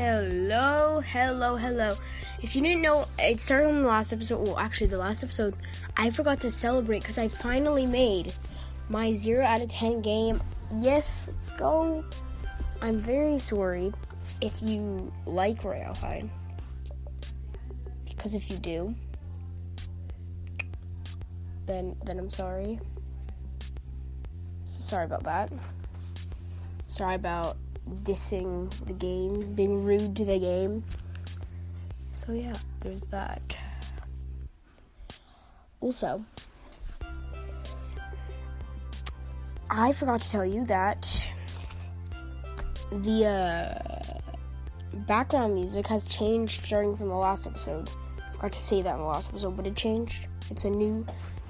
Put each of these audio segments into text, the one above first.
Hello, hello, hello. If you didn't know, it started on the last episode. Well, actually, the last episode, I forgot to celebrate because I finally made my 0 out of 10 game. Yes, let's go. I'm very sorry if you like Royale High. Because if you do, then then I'm sorry. So sorry about that. Sorry about dissing the game, being rude to the game. So yeah, there's that. Also, I forgot to tell you that the uh, background music has changed starting from the last episode. I forgot to say that in the last episode, but it changed. It's a new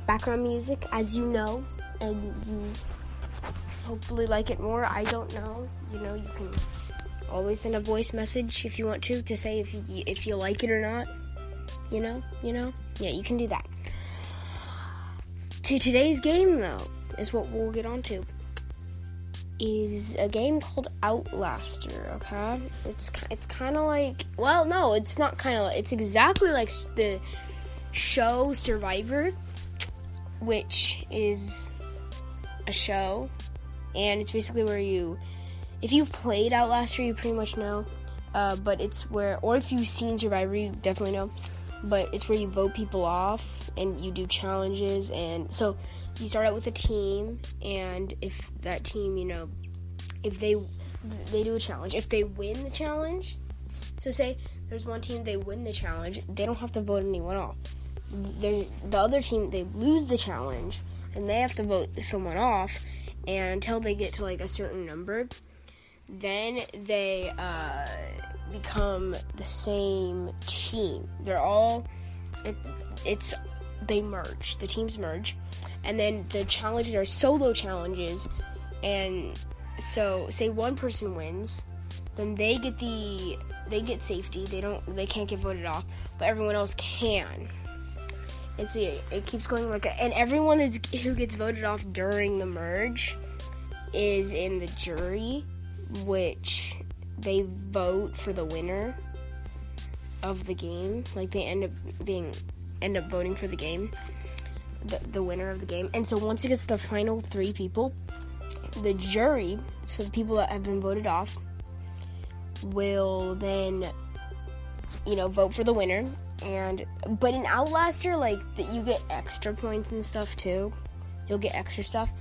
background music, as you know, and you hopefully like it more. I don't know. You know, you can always send a voice message if you want to to say if you if you like it or not. You know, you know. Yeah, you can do that. To today's game though is what we'll get on to. Is a game called Outlaster. Okay, it's it's kind of like well, no, it's not kind of. It's exactly like the show Survivor, which is a show and it's basically where you, if you've played Outlaster, you pretty much know. Uh, but it's where, or if you've seen Survivor, you definitely know. But it's where you vote people off and you do challenges, and so you start out with a team, and if that team, you know, if they they do a challenge, if they win the challenge, so say there's one team they win the challenge, they don't have to vote anyone off. The other team they lose the challenge, and they have to vote someone off and until they get to like a certain number, then they uh, become the same team. They're all it, it's they merge. The teams merge, and then the challenges are solo challenges. And so, say one person wins, then they get the they get safety. They don't they can't get voted off, but everyone else can and see it, it keeps going like a, and everyone is who gets voted off during the merge is in the jury which they vote for the winner of the game. Like they end up being end up voting for the game the, the winner of the game. And so once it gets to the final three people the jury so the people that have been voted off will then you know vote for the winner and but in Outlaster, like that, you get extra points and stuff too. You'll get extra stuff.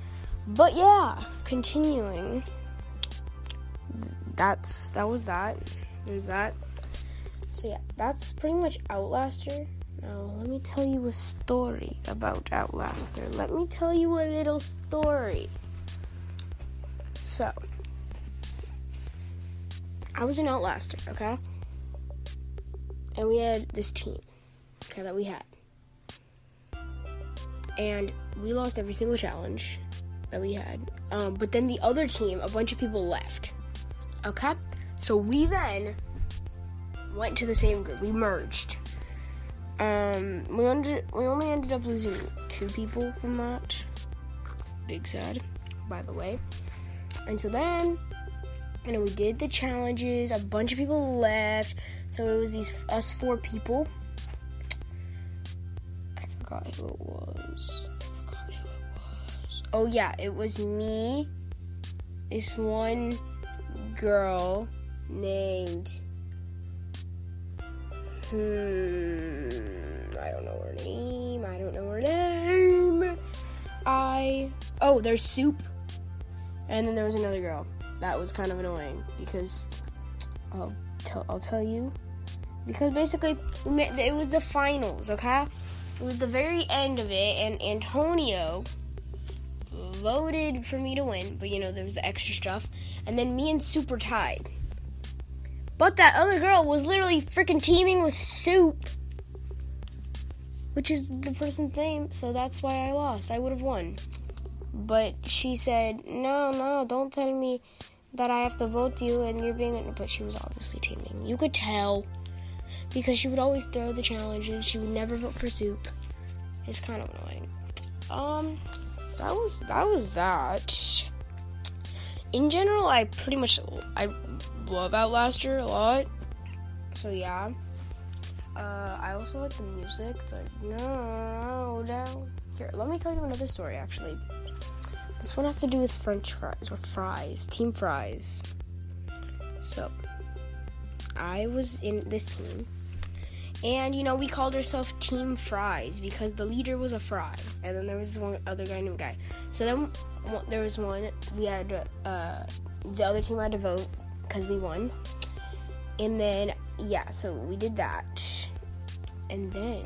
But yeah, continuing. That's that was that. There's that. So yeah, that's pretty much Outlaster. Now let me tell you a story about Outlaster. Let me tell you a little story. So I was an Outlaster, okay? And we had this team okay, that we had. And we lost every single challenge that we had. Um, but then the other team, a bunch of people left. Okay? So we then went to the same group. We merged. Um, we, ended, we only ended up losing two people from that. Big sad, by the way. And so then know, we did the challenges. A bunch of people left, so it was these us four people. I forgot who it was. I forgot who it was. Oh yeah, it was me. This one girl named. Hmm. I don't know her name. I don't know her name. I. Oh, there's soup. And then there was another girl that was kind of annoying because I'll tell I'll tell you because basically it was the finals, okay? It was the very end of it, and Antonio voted for me to win, but you know there was the extra stuff, and then me and Super tied. But that other girl was literally freaking teaming with Soup, which is the person's name, so that's why I lost. I would have won. But she said, No, no, don't tell me that I have to vote you and you're being. But she was obviously teaming. You could tell because she would always throw the challenges. She would never vote for soup. It's kind of annoying. Um, that was that was that. In general, I pretty much I love Outlaster a lot. So yeah. Uh, I also like the music. It's like no down. Here, let me tell you another story. Actually, this one has to do with French fries or fries, Team Fries. So, I was in this team, and you know we called ourselves Team Fries because the leader was a fry, and then there was one other guy named Guy. So then there was one we had uh, the other team had to vote because we won, and then yeah, so we did that, and then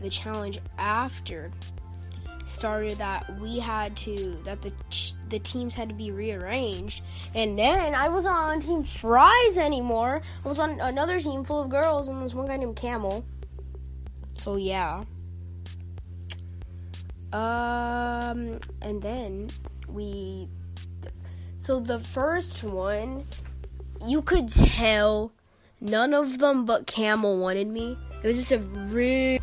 the challenge after started that we had to that the the teams had to be rearranged. And then I wasn't on team fries anymore. I was on another team full of girls and there's one guy named Camel. So yeah. Um and then we so the first one you could tell none of them but Camel wanted me. It was just a really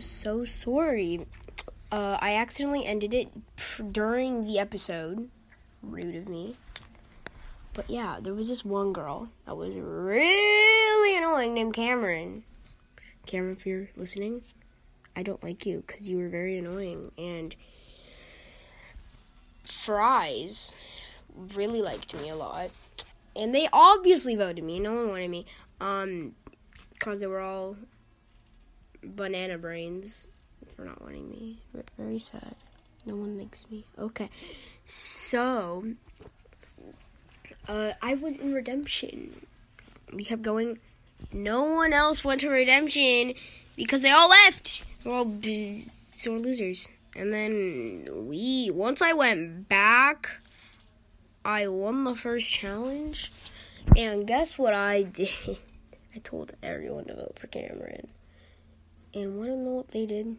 so sorry. Uh, I accidentally ended it during the episode. Rude of me. But yeah, there was this one girl that was really annoying named Cameron. Cameron, if you're listening, I don't like you because you were very annoying. And Fries really liked me a lot. And they obviously voted me. No one wanted me. Um, because they were all banana brains for not wanting me. Very sad. No one likes me. Okay. So, uh, I was in redemption. We kept going. No one else went to redemption because they all left. We're all sore losers. And then we, once I went back, I won the first challenge. And guess what I did? I told everyone to vote for Cameron. And want to know what they did?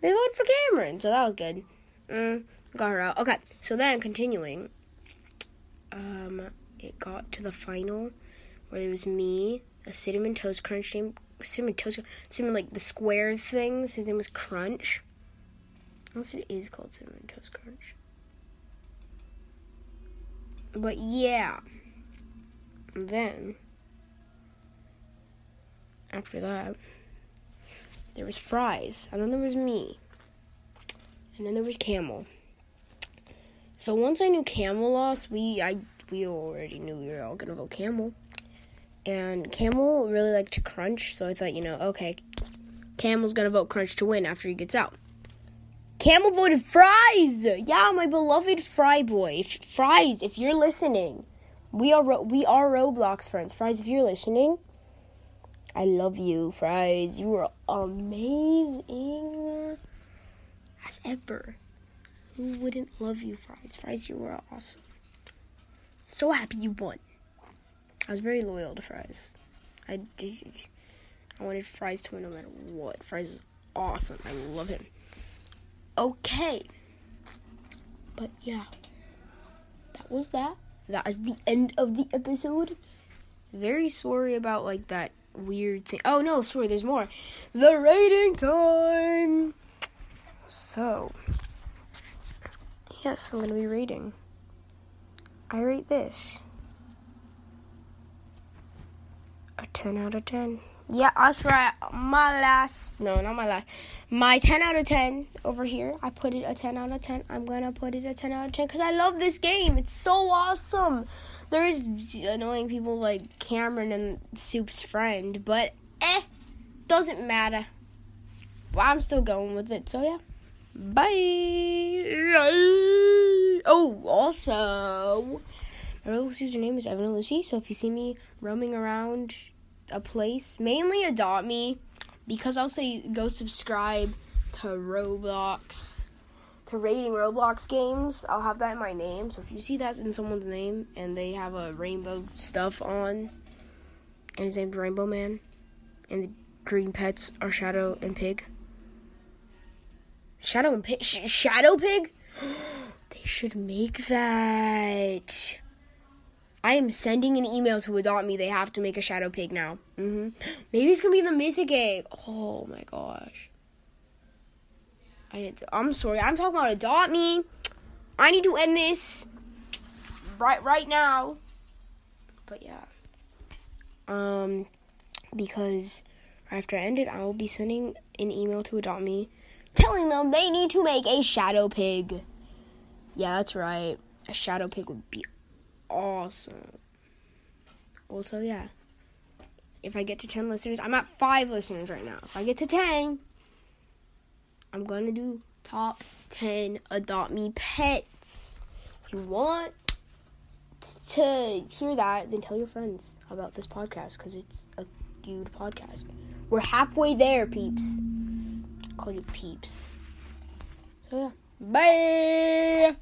They voted for Cameron, so that was good. Mm, got her out. Okay, so then continuing, um, it got to the final where it was me, a cinnamon toast crunch name, cinnamon toast, cinnamon like the square things. His name was Crunch. Unless it is called cinnamon toast crunch. But yeah, and then after that there was Fries, and then there was me, and then there was Camel. So once I knew Camel lost, we I we already knew we were all gonna vote Camel, and Camel really liked to crunch, so I thought, you know, okay, Camel's gonna vote Crunch to win after he gets out. Camel voted Fries. Yeah, my beloved Fry boy, Fries. If you're listening, we are we are Roblox friends. Fries, if you're listening, I love you, Fries. You are amazing as ever. Who wouldn't love you, Fries? Fries, you were awesome. So happy you won. I was very loyal to Fries. I. I wanted Fries to win no matter what. Fries is awesome. I love him. Okay. But yeah. That was that. That is the end of the episode. Very sorry about like that weird thing. Oh no, sorry, there's more. The rating time. So, yes, I'm gonna be rating. I rate this a 10 out of 10. Yeah, that's right. My last, no, not my last. My 10 out of 10 over here. I put it a 10 out of 10. I'm gonna put it a 10 out of 10 because I love this game. It's so awesome. There's annoying people like Cameron and Soup's friend, but eh, doesn't matter. Well, I'm still going with it, so yeah. Bye. Oh, also, my Roblox username is Evan Lucy. So if you see me roaming around a place, mainly adopt me because I'll say go subscribe to Roblox, to rating Roblox games. I'll have that in my name. So if you see that in someone's name and they have a rainbow stuff on, and his name's Rainbow Man, and the green pets are Shadow and Pig. Shadow and Pig? Sh- Shadow Pig? they should make that. I am sending an email to Adopt Me. They have to make a Shadow Pig now. Mm-hmm. Maybe it's gonna be the Mythic Egg. Oh my gosh. I didn't. I'm sorry. I'm talking about Adopt Me. I need to end this right right now. But yeah. Um because after I end it, I will be sending an email to Adopt Me telling them they need to make a shadow pig. Yeah, that's right. A shadow pig would be awesome. Also, yeah. If I get to 10 listeners, I'm at 5 listeners right now. If I get to 10, I'm to do top 10 adopt me pets. If you want to hear that, then tell your friends about this podcast because it's a good podcast. We're halfway there, peeps. Call you peeps. So, yeah. Bye.